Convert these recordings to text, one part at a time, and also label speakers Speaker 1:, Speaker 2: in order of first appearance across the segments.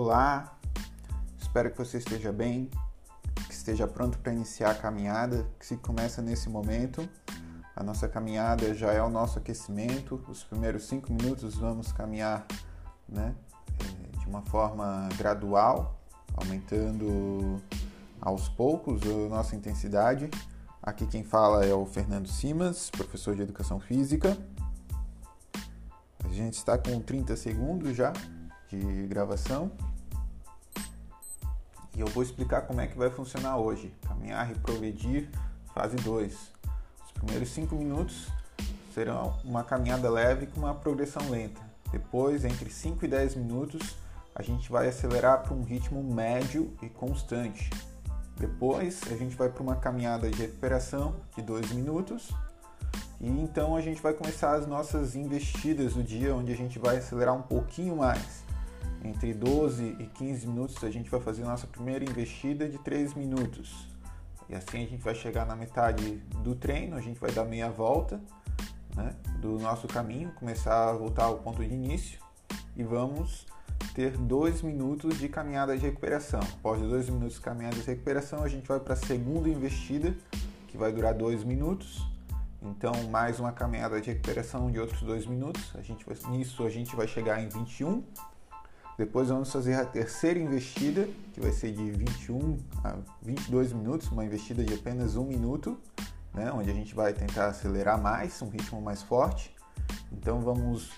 Speaker 1: Olá, espero que você esteja bem, que esteja pronto para iniciar a caminhada, que se começa nesse momento. A nossa caminhada já é o nosso aquecimento. Os primeiros cinco minutos vamos caminhar né, eh, de uma forma gradual, aumentando aos poucos a nossa intensidade. Aqui quem fala é o Fernando Simas, professor de Educação Física. A gente está com 30 segundos já de gravação. E eu vou explicar como é que vai funcionar hoje. Caminhar e progredir, fase 2. Os primeiros 5 minutos serão uma caminhada leve com uma progressão lenta. Depois, entre 5 e 10 minutos, a gente vai acelerar para um ritmo médio e constante. Depois, a gente vai para uma caminhada de recuperação de 2 minutos e então a gente vai começar as nossas investidas do dia, onde a gente vai acelerar um pouquinho mais. Entre 12 e 15 minutos a gente vai fazer nossa primeira investida de 3 minutos. E assim a gente vai chegar na metade do treino, a gente vai dar meia volta né, do nosso caminho, começar a voltar ao ponto de início e vamos ter 2 minutos de caminhada de recuperação. Após 2 minutos de caminhada de recuperação, a gente vai para a segunda investida, que vai durar 2 minutos então, mais uma caminhada de recuperação de outros dois minutos. A gente vai, nisso a gente vai chegar em 21. Depois vamos fazer a terceira investida, que vai ser de 21 a 22 minutos, uma investida de apenas um minuto, né, onde a gente vai tentar acelerar mais, um ritmo mais forte. Então vamos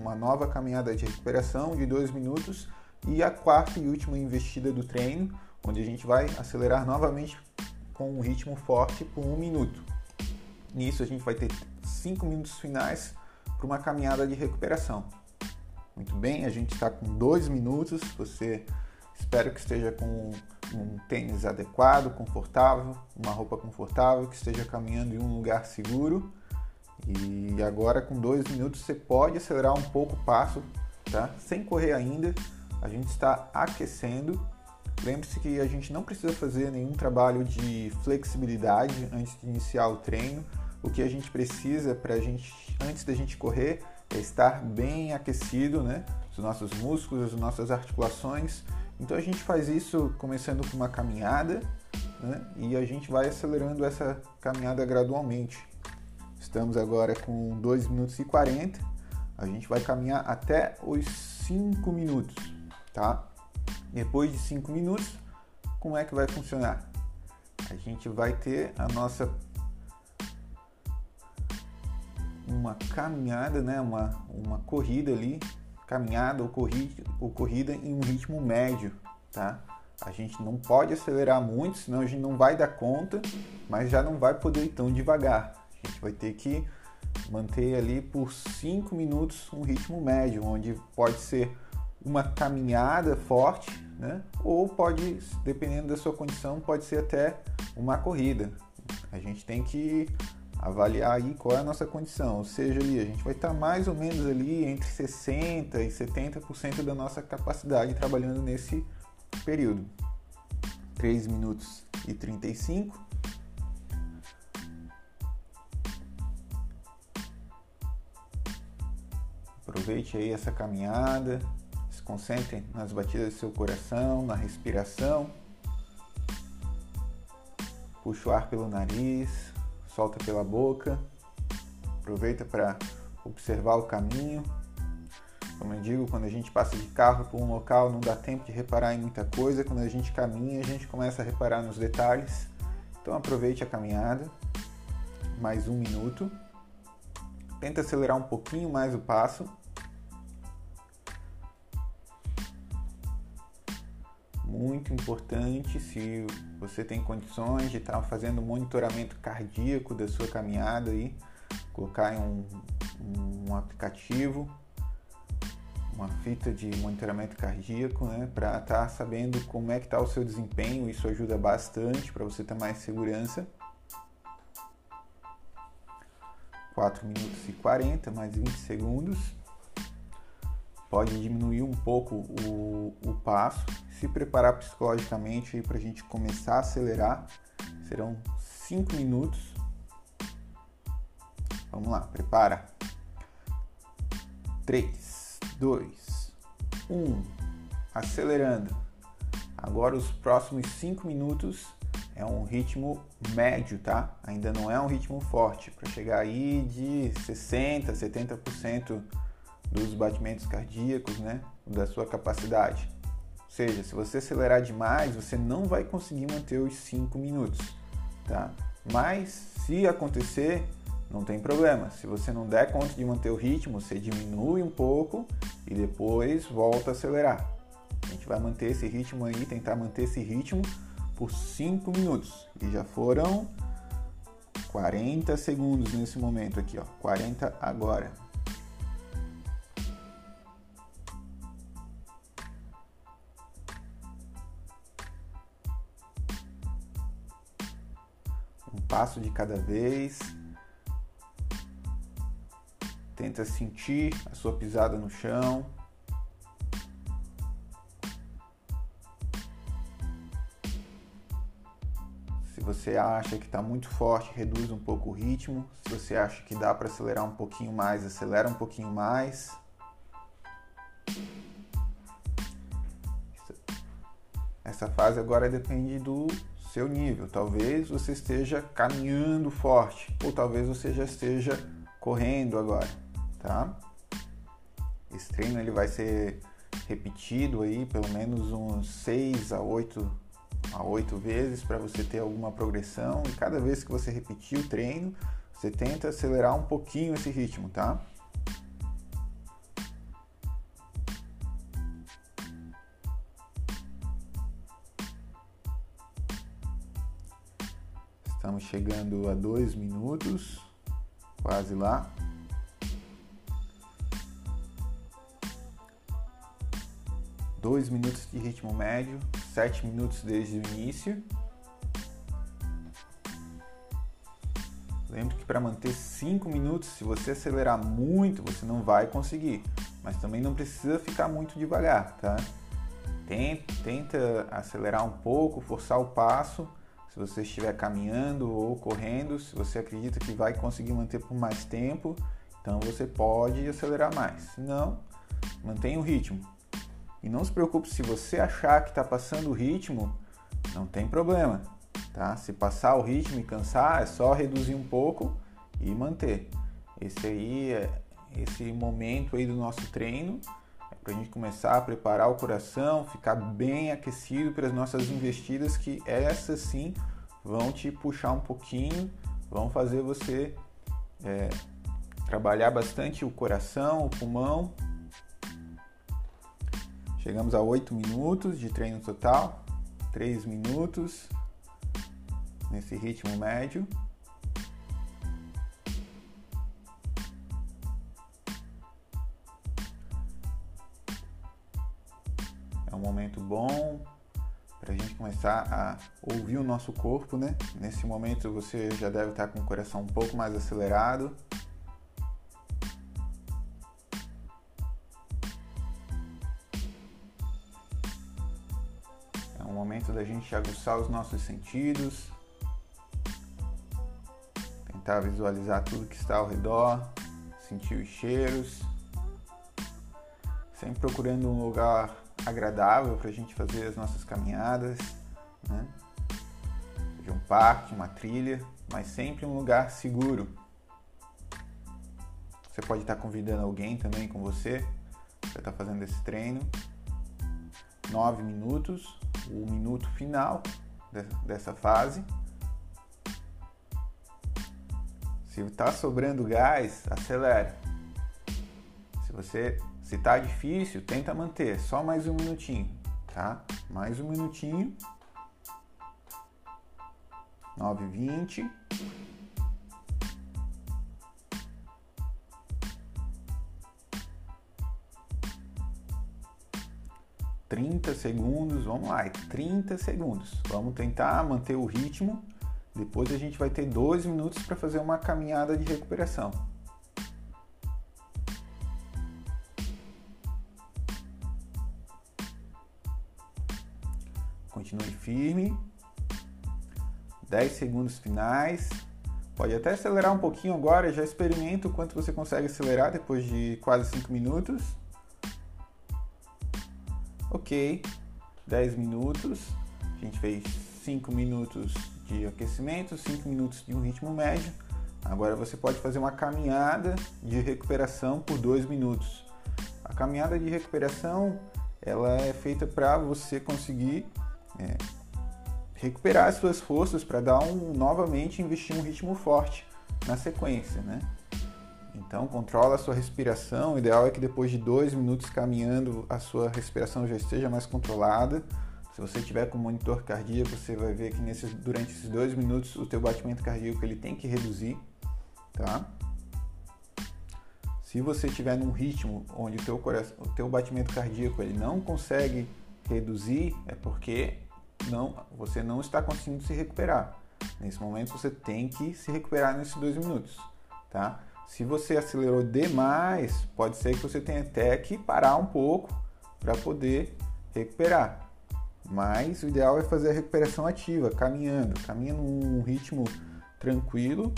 Speaker 1: uma nova caminhada de recuperação de dois minutos e a quarta e última investida do treino, onde a gente vai acelerar novamente com um ritmo forte por um minuto. Nisso a gente vai ter 5 minutos finais para uma caminhada de recuperação. Muito bem, a gente está com 2 minutos. Você espero que esteja com um tênis adequado, confortável, uma roupa confortável, que esteja caminhando em um lugar seguro. E agora com 2 minutos você pode acelerar um pouco o passo, tá? Sem correr ainda. A gente está aquecendo. Lembre-se que a gente não precisa fazer nenhum trabalho de flexibilidade antes de iniciar o treino o que a gente precisa para a gente, antes da gente correr, é estar bem aquecido, né? Os nossos músculos, as nossas articulações. Então a gente faz isso começando com uma caminhada, né? E a gente vai acelerando essa caminhada gradualmente. Estamos agora com 2 minutos e 40. A gente vai caminhar até os 5 minutos, tá? Depois de 5 minutos, como é que vai funcionar? A gente vai ter a nossa uma caminhada, né, uma, uma corrida ali, caminhada ou corrida, ou corrida em um ritmo médio, tá? A gente não pode acelerar muito, senão a gente não vai dar conta, mas já não vai poder ir tão devagar. A gente vai ter que manter ali por 5 minutos um ritmo médio, onde pode ser uma caminhada forte, né? Ou pode, dependendo da sua condição, pode ser até uma corrida. A gente tem que avaliar aí qual é a nossa condição. Ou seja, ali a gente vai estar mais ou menos ali entre 60 e 70% da nossa capacidade trabalhando nesse período. 3 minutos e 35. Aproveite aí essa caminhada, se concentre nas batidas do seu coração, na respiração. Puxa o ar pelo nariz, solta pela boca, aproveita para observar o caminho. Como eu digo, quando a gente passa de carro por um local, não dá tempo de reparar em muita coisa. Quando a gente caminha, a gente começa a reparar nos detalhes. Então aproveite a caminhada. Mais um minuto. Tenta acelerar um pouquinho mais o passo. Muito importante se você tem condições de estar fazendo monitoramento cardíaco da sua caminhada aí, colocar em um, um aplicativo, uma fita de monitoramento cardíaco, né, para estar sabendo como é que está o seu desempenho. Isso ajuda bastante para você ter mais segurança. 4 minutos e 40, mais 20 segundos pode diminuir um pouco o, o passo, se preparar psicologicamente para a gente começar a acelerar. Serão 5 minutos. Vamos lá, prepara. 3, 2, 1, acelerando. Agora os próximos 5 minutos é um ritmo médio, tá? Ainda não é um ritmo forte, para chegar aí de 60, 70% dos batimentos cardíacos, né, da sua capacidade. Seja, se você acelerar demais, você não vai conseguir manter os 5 minutos, tá? Mas se acontecer, não tem problema. Se você não der conta de manter o ritmo, você diminui um pouco e depois volta a acelerar. A gente vai manter esse ritmo aí, tentar manter esse ritmo por 5 minutos. E já foram 40 segundos nesse momento aqui, ó. 40 agora. Passo de cada vez. Tenta sentir a sua pisada no chão. você acha que está muito forte, reduz um pouco o ritmo. Se você acha que dá para acelerar um pouquinho mais, acelera um pouquinho mais. Essa fase agora depende do seu nível. Talvez você esteja caminhando forte, ou talvez você já esteja correndo agora, tá? Esse treino ele vai ser repetido aí pelo menos uns 6 a 8 a oito vezes para você ter alguma progressão e cada vez que você repetir o treino, você tenta acelerar um pouquinho esse ritmo, tá? Chegando a dois minutos, quase lá. 2 minutos de ritmo médio, 7 minutos desde o início. Lembre que para manter 5 minutos, se você acelerar muito, você não vai conseguir. Mas também não precisa ficar muito devagar, tá? Tenta acelerar um pouco, forçar o passo. Se você estiver caminhando ou correndo, se você acredita que vai conseguir manter por mais tempo, então você pode acelerar mais. Se não, mantenha o ritmo. E não se preocupe se você achar que está passando o ritmo, não tem problema, tá? Se passar o ritmo e cansar, é só reduzir um pouco e manter. Esse aí é esse momento aí do nosso treino para a gente começar a preparar o coração, ficar bem aquecido para as nossas investidas que essas sim vão te puxar um pouquinho, vão fazer você é, trabalhar bastante o coração, o pulmão Chegamos a 8 minutos de treino total, 3 minutos nesse ritmo médio. Momento bom para a gente começar a ouvir o nosso corpo, né? Nesse momento você já deve estar com o coração um pouco mais acelerado. momento da gente aguçar os nossos sentidos, tentar visualizar tudo que está ao redor, sentir os cheiros, sempre procurando um lugar agradável para a gente fazer as nossas caminhadas, né? de um parque, uma trilha, mas sempre um lugar seguro. Você pode estar convidando alguém também com você para estar fazendo esse treino. Nove minutos o minuto final dessa fase. Se está sobrando gás, acelera. Se você se está difícil, tenta manter só mais um minutinho, tá? Mais um minutinho. 9h20. 30 segundos, vamos lá, 30 segundos. Vamos tentar manter o ritmo. Depois a gente vai ter 2 minutos para fazer uma caminhada de recuperação. Firme. 10 segundos finais. Pode até acelerar um pouquinho agora, já experimenta o quanto você consegue acelerar depois de quase 5 minutos ok, 10 minutos, a gente fez 5 minutos de aquecimento, 5 minutos de um ritmo médio. Agora você pode fazer uma caminhada de recuperação por 2 minutos. A caminhada de recuperação ela é feita para você conseguir é, recuperar as suas forças para dar um novamente investir um ritmo forte na sequência, né? Então controla a sua respiração. O ideal é que depois de dois minutos caminhando a sua respiração já esteja mais controlada. Se você tiver com monitor cardíaco, você vai ver que nesses, durante esses dois minutos o teu batimento cardíaco ele tem que reduzir, tá? Se você estiver num ritmo onde o teu, coração, o teu batimento cardíaco ele não consegue reduzir, é porque não, você não está conseguindo se recuperar. Nesse momento você tem que se recuperar nesses dois minutos, tá? Se você acelerou demais, pode ser que você tenha até que parar um pouco para poder recuperar. Mas o ideal é fazer a recuperação ativa, caminhando, caminha num ritmo tranquilo.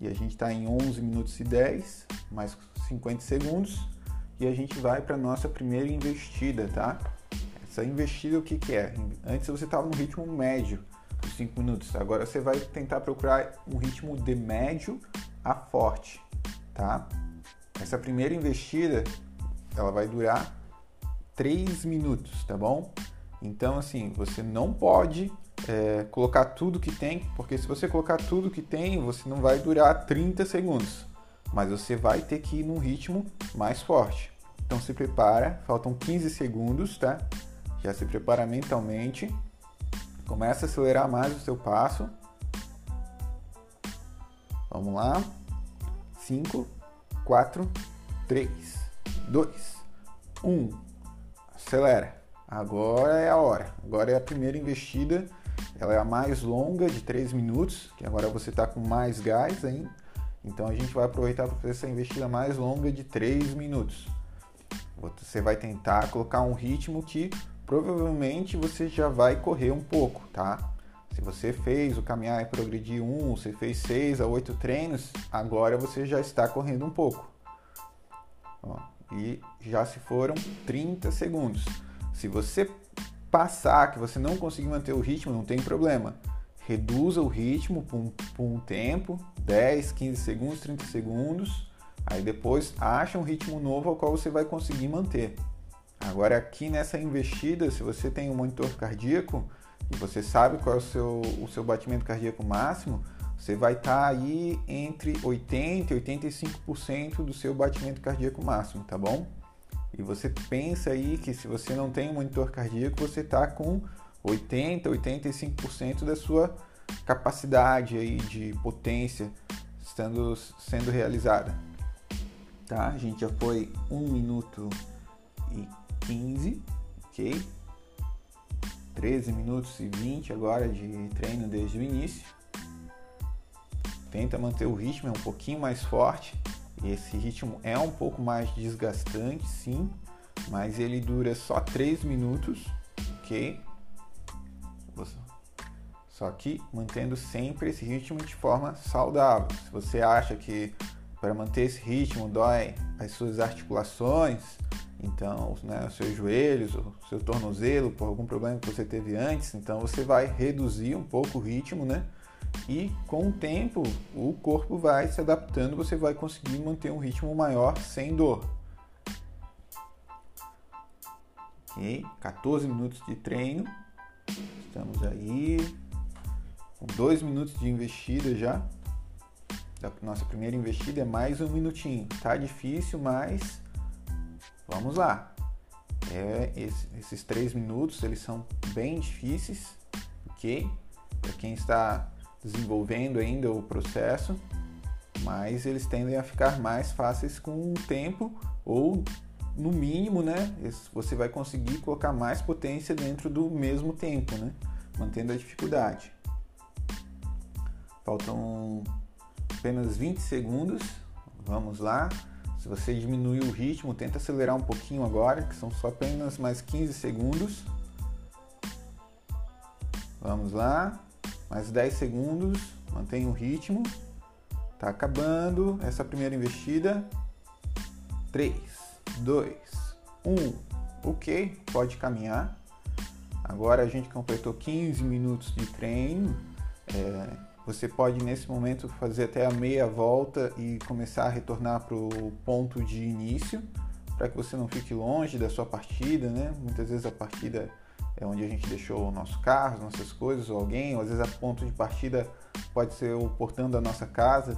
Speaker 1: E a gente está em 11 minutos e 10, mais 50 segundos. E a gente vai para nossa primeira investida, tá? Essa investida o que, que é? Antes você estava no ritmo médio, dos 5 minutos. Agora você vai tentar procurar um ritmo de médio a forte, tá? Essa primeira investida, ela vai durar 3 minutos, tá bom? Então, assim, você não pode é, colocar tudo que tem, porque se você colocar tudo que tem, você não vai durar 30 segundos, mas você vai ter que ir num ritmo mais forte. Então se prepara, faltam 15 segundos, tá? Já se prepara mentalmente, começa a acelerar mais o seu passo Vamos lá. 5, 4, 3, 2, 1. Acelera. Agora é a hora. Agora é a primeira investida. Ela é a mais longa, de 3 minutos, que agora você está com mais gás ainda. Então a gente vai aproveitar para fazer essa investida mais longa de 3 minutos. Você vai tentar colocar um ritmo que provavelmente você já vai correr um pouco, tá? Se você fez o caminhar e progredir um, você fez seis a oito treinos, agora você já está correndo um pouco. Ó, e já se foram 30 segundos. Se você passar, que você não conseguir manter o ritmo, não tem problema. Reduza o ritmo por um, por um tempo, 10, 15 segundos, 30 segundos. Aí depois acha um ritmo novo ao qual você vai conseguir manter. Agora aqui nessa investida, se você tem um monitor cardíaco, e você sabe qual é o seu, o seu batimento cardíaco máximo, você vai estar tá aí entre 80% e 85% do seu batimento cardíaco máximo, tá bom? E você pensa aí que se você não tem um monitor cardíaco, você está com 80%, 85% da sua capacidade aí de potência estando, sendo realizada. Tá? A gente já foi 1 minuto e 15, ok? 13 minutos e 20 agora de treino desde o início. Tenta manter o ritmo, é um pouquinho mais forte. Esse ritmo é um pouco mais desgastante, sim, mas ele dura só 3 minutos, ok? Só que mantendo sempre esse ritmo de forma saudável. Se você acha que para manter esse ritmo dói as suas articulações, então, né, os seus joelhos, o seu tornozelo, por algum problema que você teve antes, então você vai reduzir um pouco o ritmo, né? E com o tempo, o corpo vai se adaptando, você vai conseguir manter um ritmo maior sem dor. Ok, 14 minutos de treino. Estamos aí com 2 minutos de investida já. Da nossa primeira investida é mais um minutinho. Tá difícil, mas Vamos lá. É, esse, esses três minutos eles são bem difíceis, ok? Para quem está desenvolvendo ainda o processo, mas eles tendem a ficar mais fáceis com o tempo ou no mínimo, né? Você vai conseguir colocar mais potência dentro do mesmo tempo, né? Mantendo a dificuldade. Faltam apenas 20 segundos. Vamos lá. Se você diminuir o ritmo, tenta acelerar um pouquinho agora, que são só apenas mais 15 segundos. Vamos lá, mais 10 segundos, mantenha o ritmo. Tá acabando essa primeira investida. 3, 2, 1. ok, pode caminhar. Agora a gente completou 15 minutos de treino. Você pode nesse momento fazer até a meia volta e começar a retornar para o ponto de início, para que você não fique longe da sua partida, né? Muitas vezes a partida é onde a gente deixou o nosso carro, nossas coisas, ou alguém, ou às vezes a ponto de partida pode ser o portão da nossa casa.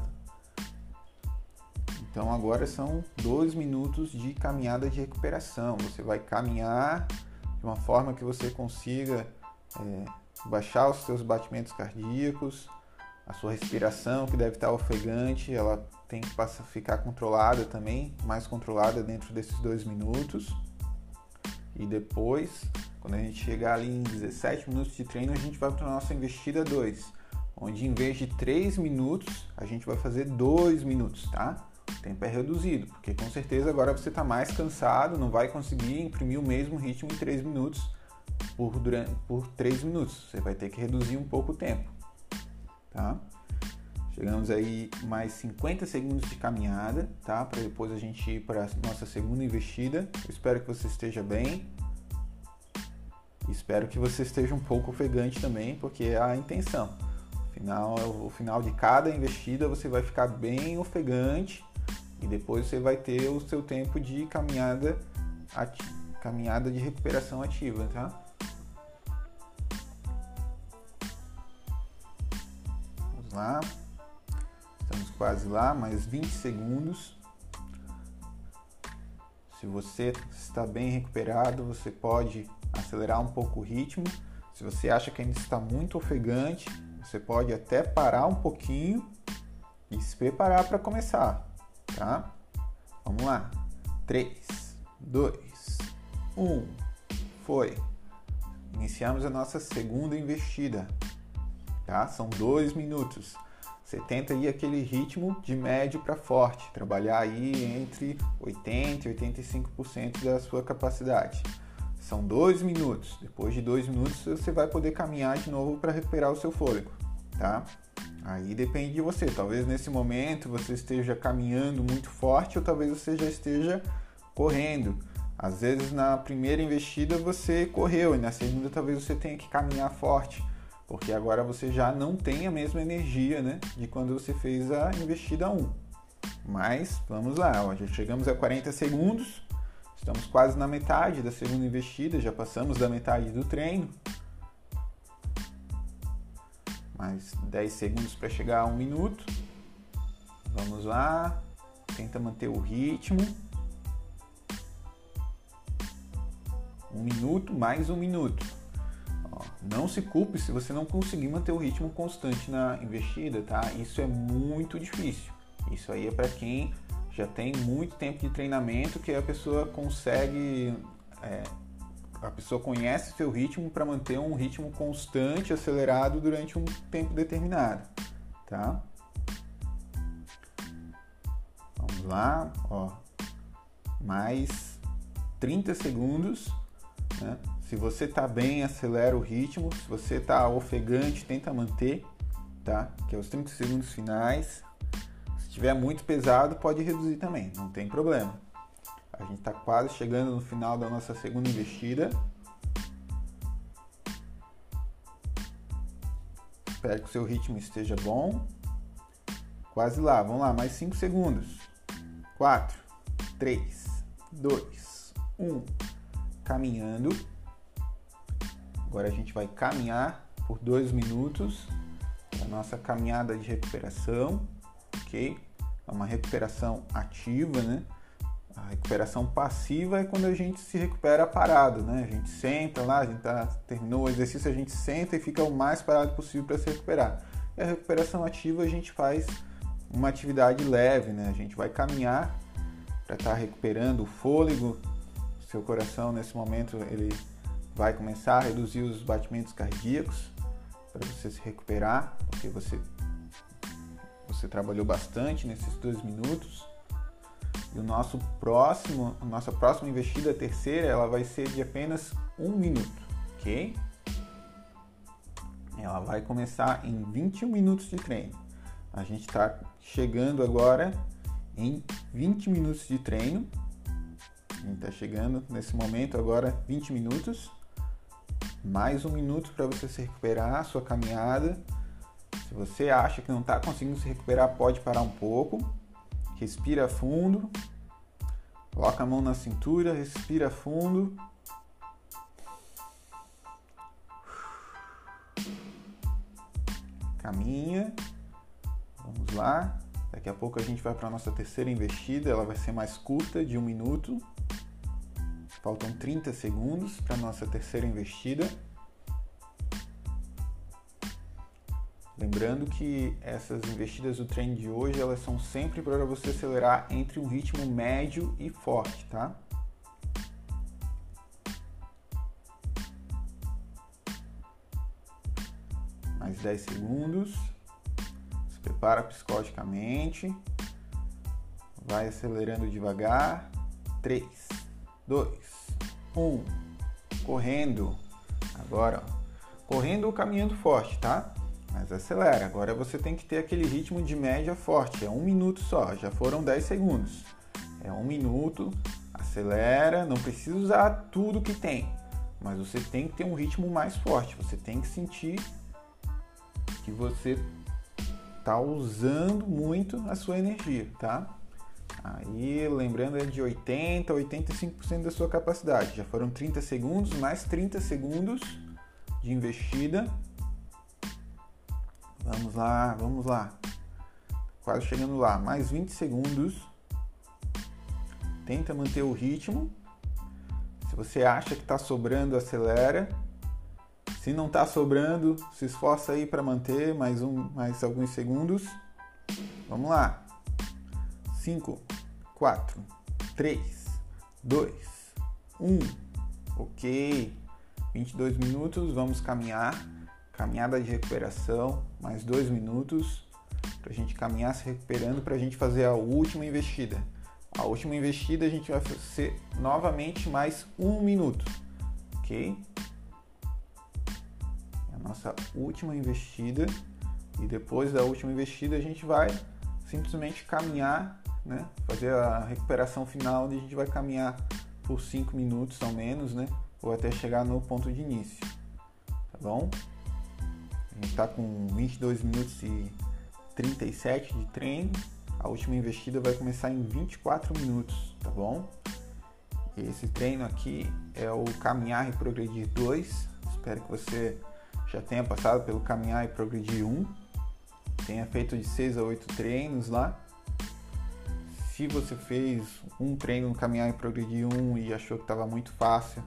Speaker 1: Então agora são dois minutos de caminhada de recuperação. Você vai caminhar de uma forma que você consiga é, baixar os seus batimentos cardíacos, a sua respiração que deve estar ofegante, ela tem que passar, ficar controlada também, mais controlada dentro desses dois minutos. E depois, quando a gente chegar ali em 17 minutos de treino, a gente vai para a nossa investida 2, onde em vez de 3 minutos, a gente vai fazer 2 minutos, tá? O tempo é reduzido, porque com certeza agora você está mais cansado, não vai conseguir imprimir o mesmo ritmo em 3 minutos por, durante, por 3 minutos. Você vai ter que reduzir um pouco o tempo. Tá? Chegamos aí mais 50 segundos de caminhada, tá? Para depois a gente ir para nossa segunda investida. Eu espero que você esteja bem. Espero que você esteja um pouco ofegante também, porque é a intenção. Final, o final de cada investida você vai ficar bem ofegante e depois você vai ter o seu tempo de caminhada, caminhada de recuperação ativa, tá? Lá. Estamos quase lá, mais 20 segundos. Se você está bem recuperado, você pode acelerar um pouco o ritmo. Se você acha que ainda está muito ofegante, você pode até parar um pouquinho e se preparar para começar tá? Vamos lá. 3, 2, 1. Foi. Iniciamos a nossa segunda investida, tá? São dois minutos. Você tenta ir aquele ritmo de médio para forte, trabalhar aí entre 80 e 85% da sua capacidade. São dois minutos. Depois de dois minutos você vai poder caminhar de novo para recuperar o seu fôlego, tá? Aí depende de você. Talvez nesse momento você esteja caminhando muito forte ou talvez você já esteja correndo. Às vezes na primeira investida você correu e na segunda talvez você tenha que caminhar forte, porque agora você já não tem a mesma energia, né, de quando você fez a investida 1. Mas vamos lá, ó, já chegamos a 40 segundos. Estamos quase na metade da segunda investida, já passamos da metade do treino mais 10 segundos para chegar a um minuto. Vamos lá, tenta manter o ritmo. Um minuto, mais um minuto. Não se culpe se você não conseguir manter o ritmo constante na investida, tá? Isso é muito difícil. Isso aí é para quem já tem muito tempo de treinamento que a pessoa consegue é, a pessoa conhece seu ritmo para manter um ritmo constante, acelerado durante um tempo determinado, tá? Vamos lá, ó, mais 30 segundos, né? Se você tá bem, acelera o ritmo. Se você tá ofegante, tenta manter, tá? Que é os 30 segundos finais. Se tiver muito pesado, pode reduzir também, não tem problema. A gente está quase chegando no final da nossa segunda investida. Espero que o seu ritmo esteja bom. Quase lá, vamos lá, mais 5 segundos. 4, 3, 2, 1. Caminhando. Agora a gente vai caminhar por 2 minutos. A nossa caminhada de recuperação, ok? É uma recuperação ativa, né? A recuperação passiva é quando a gente se recupera parado, né? A gente senta lá, a gente tá, terminou o exercício, a gente senta e fica o mais parado possível para se recuperar. E a recuperação ativa a gente faz uma atividade leve, né? A gente vai caminhar para estar tá recuperando o fôlego. Seu coração nesse momento ele vai começar a reduzir os batimentos cardíacos para você se recuperar, porque você você trabalhou bastante nesses dois minutos. E o nosso próximo, a nossa próxima investida, terceira, ela vai ser de apenas um minuto, ok? Ela vai começar em 21 minutos de treino. A gente está chegando agora em 20 minutos de treino. A gente está chegando nesse momento agora 20 minutos. Mais um minuto para você se recuperar a sua caminhada. Se você acha que não está conseguindo se recuperar, pode parar um pouco. Respira fundo. Coloca a mão na cintura, respira fundo. Caminha. Vamos lá. Daqui a pouco a gente vai para a nossa terceira investida. Ela vai ser mais curta, de um minuto. Faltam 30 segundos para nossa terceira investida. Lembrando que essas investidas do treino de hoje, elas são sempre para você acelerar entre um ritmo médio e forte, tá? Mais 10 segundos. Se prepara psicologicamente. Vai acelerando devagar. 3, 2, 1. Correndo. Agora, correndo ou caminhando forte, tá? Mas acelera. Agora você tem que ter aquele ritmo de média forte. É um minuto só. Já foram 10 segundos. É um minuto. Acelera. Não precisa usar tudo que tem. Mas você tem que ter um ritmo mais forte. Você tem que sentir que você está usando muito a sua energia, tá? Aí, lembrando, é de 80 a 85% da sua capacidade. Já foram 30 segundos, mais 30 segundos de investida Vamos lá, vamos lá. Quase chegando lá. Mais 20 segundos. Tenta manter o ritmo. Se você acha que está sobrando, acelera. Se não está sobrando, se esforça aí para manter mais um, mais alguns segundos. Vamos lá. 5, 4, 3, 2, 1. Ok. 22 minutos, vamos caminhar caminhada de recuperação, mais dois minutos para a gente caminhar se recuperando para a gente fazer a última investida. A última investida a gente vai fazer novamente mais um minuto, ok? É a nossa última investida e depois da última investida a gente vai simplesmente caminhar, né? Fazer a recuperação final onde a gente vai caminhar por 5 minutos ao menos, né? Ou até chegar no ponto de início, tá bom? A gente está com 22 minutos e 37 de treino. A última investida vai começar em 24 minutos, tá bom? Esse treino aqui é o Caminhar e Progredir 2. Espero que você já tenha passado pelo Caminhar e Progredir 1. Tenha feito de 6 a 8 treinos lá. Se você fez um treino no Caminhar e Progredir 1 e achou que estava muito fácil,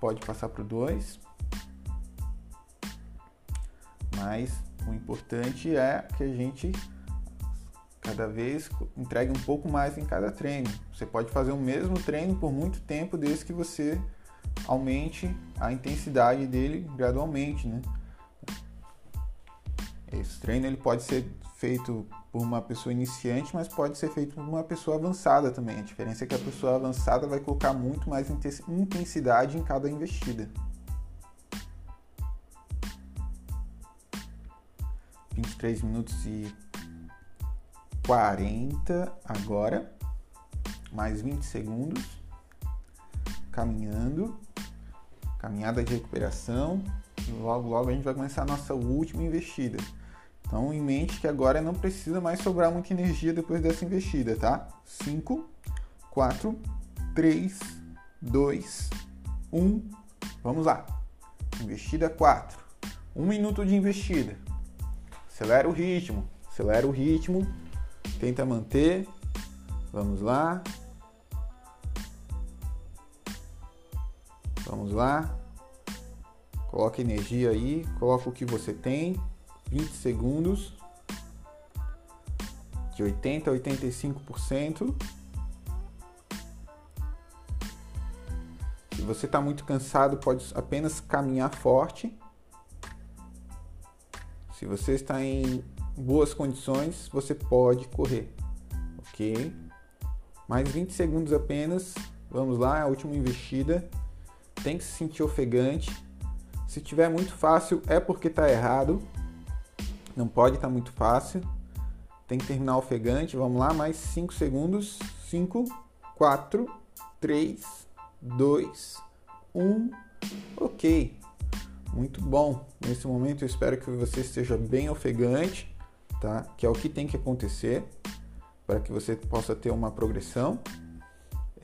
Speaker 1: pode passar para o 2 mas o importante é que a gente cada vez entregue um pouco mais em cada treino. Você pode fazer o mesmo treino por muito tempo desde que você aumente a intensidade dele gradualmente, né? Esse treino ele pode ser feito por uma pessoa iniciante, mas pode ser feito por uma pessoa avançada também. A diferença é que a pessoa avançada vai colocar muito mais intensidade em cada investida. 23 minutos e 40 agora, mais 20 segundos, caminhando, caminhada de recuperação, e logo logo a gente vai começar a nossa última investida. Então, em mente que agora não precisa mais sobrar muita energia depois dessa investida, tá? 5, 4, 3, 2, 1. Vamos lá. Investida 4. Um minuto de investida. Acelera o ritmo, acelera o ritmo, tenta manter. Vamos lá. Vamos lá. Coloca energia aí, coloca o que você tem. 20 segundos. De 80 a 85%. Se você está muito cansado, pode apenas caminhar forte. Se você está em boas condições, você pode correr, ok? Mais 20 segundos apenas. Vamos lá, a última investida. Tem que se sentir ofegante. Se tiver muito fácil, é porque está errado. Não pode estar tá muito fácil. Tem que terminar ofegante. Vamos lá, mais 5 segundos. 5, 4, 3, 2, 1. Ok. Muito bom. Nesse momento eu espero que você esteja bem ofegante, tá? Que é o que tem que acontecer para que você possa ter uma progressão.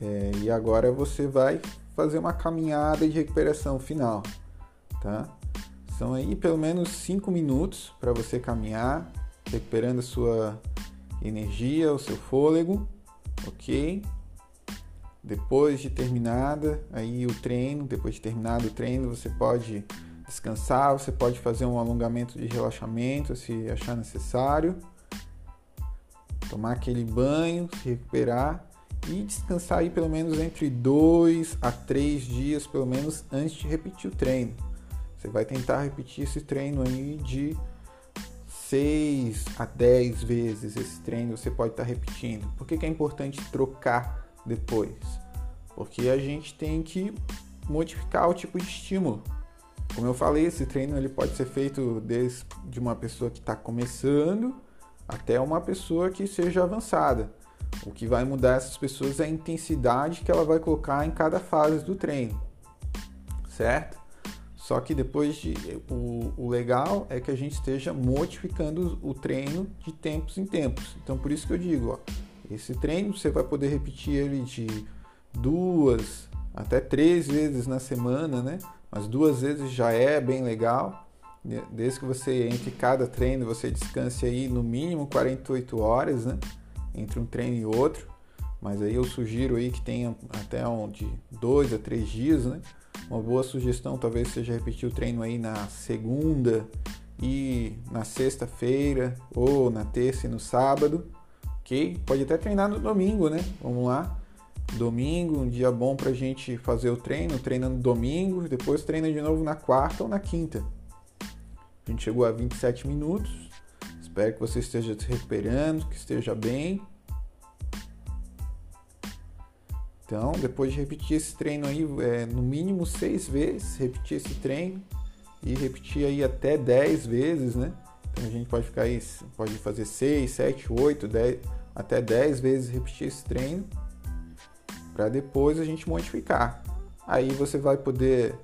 Speaker 1: É, e agora você vai fazer uma caminhada de recuperação final, tá? São aí pelo menos 5 minutos para você caminhar, recuperando a sua energia, o seu fôlego, ok? Depois de terminada aí o treino, depois de terminado o treino, você pode descansar, você pode fazer um alongamento de relaxamento se achar necessário, tomar aquele banho, se recuperar e descansar aí pelo menos entre dois a três dias, pelo menos antes de repetir o treino. Você vai tentar repetir esse treino aí de 6 a 10 vezes esse treino você pode estar repetindo. Por que, que é importante trocar depois? Porque a gente tem que modificar o tipo de estímulo. Como eu falei, esse treino ele pode ser feito desde uma pessoa que está começando até uma pessoa que seja avançada. O que vai mudar essas pessoas é a intensidade que ela vai colocar em cada fase do treino, certo? Só que depois de o, o, legal é que a gente esteja modificando o treino de tempos em tempos. Então por isso que eu digo, ó, esse treino você vai poder repetir ele de duas até três vezes na semana, né? Mas duas vezes já é bem legal. Desde que você entre cada treino você descanse aí no mínimo 48 horas, né? Entre um treino e outro. Mas aí eu sugiro aí que tenha até um de dois a três dias, né? Uma boa sugestão talvez seja repetir o treino aí na segunda e na sexta-feira ou na terça e no sábado, ok? Pode até treinar no domingo, né? Vamos lá. Domingo, um dia bom pra gente fazer o treino, treina no domingo, depois treina de novo na quarta ou na quinta. A gente chegou a 27 minutos. Espero que você esteja se recuperando, que esteja bem. Então, depois de repetir esse treino aí, é, no mínimo seis vezes, repetir esse treino e repetir aí até 10 vezes, né? Então a gente pode ficar aí, pode fazer 6, 7, 8, 10, até 10 vezes repetir esse treino para depois a gente modificar. Aí você vai poder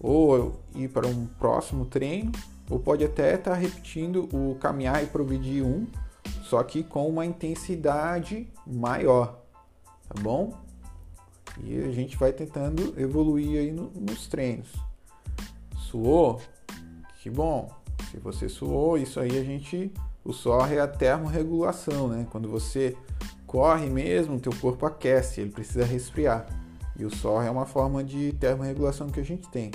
Speaker 1: ou ir para um próximo treino, ou pode até estar tá repetindo o caminhar e progredir um, só que com uma intensidade maior, tá bom? E a gente vai tentando evoluir aí no, nos treinos. Suou? Que bom. Se você suou, isso aí a gente. O suor é a termorregulação, né? Quando você corre mesmo, teu corpo aquece, ele precisa resfriar. E o suor é uma forma de termorregulação que a gente tem.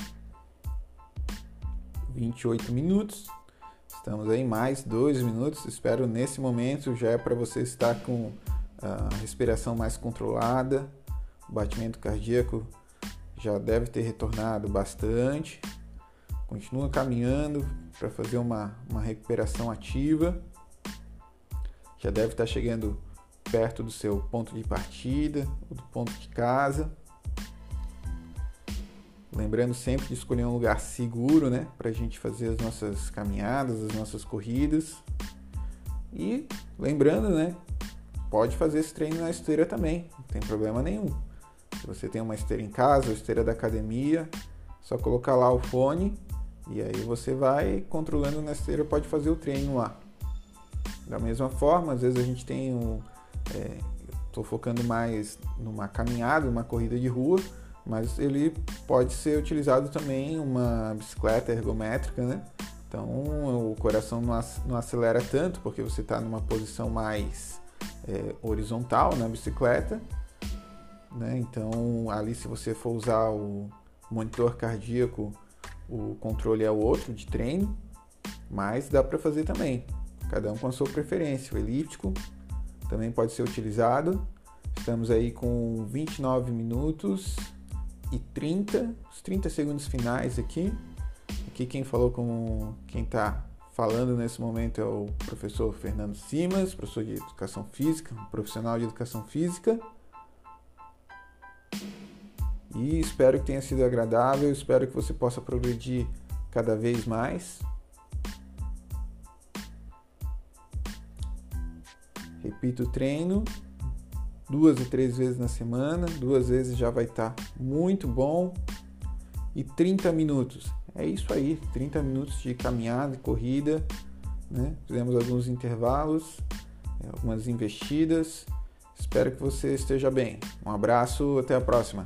Speaker 1: 28 minutos. Estamos aí mais dois minutos. Espero nesse momento já é para você estar com a respiração mais controlada, o batimento cardíaco já deve ter retornado bastante. Continua caminhando para fazer uma, uma recuperação ativa. Já deve estar chegando perto do seu ponto de partida do ponto de casa. Lembrando sempre de escolher um lugar seguro, né, para a gente fazer as nossas caminhadas, as nossas corridas. E lembrando, né, pode fazer esse treino na esteira também, não tem problema nenhum. Se você tem uma esteira em casa, ou esteira da academia, só colocar lá o fone e aí você vai controlando na esteira, pode fazer o treino lá. Da mesma forma, às vezes a gente tem um. Estou é, focando mais numa caminhada, uma corrida de rua, mas ele pode ser utilizado também uma bicicleta ergométrica, né? Então o coração não acelera tanto porque você está numa posição mais é, horizontal na bicicleta né? Então, ali, se você for usar o monitor cardíaco, o controle é o outro de treino, mas dá para fazer também, cada um com a sua preferência. O elíptico também pode ser utilizado. Estamos aí com 29 minutos e 30, os 30 segundos finais aqui. Aqui quem falou com quem está falando nesse momento é o professor Fernando Simas, professor de educação física, profissional de educação física. E espero que tenha sido agradável, espero que você possa progredir cada vez mais. Repita o treino duas e três vezes na semana, duas vezes já vai estar tá muito bom. E 30 minutos, é isso aí, 30 minutos de caminhada corrida, né? Fizemos alguns intervalos, é, algumas investidas. Espero que você esteja bem. Um abraço, até a próxima.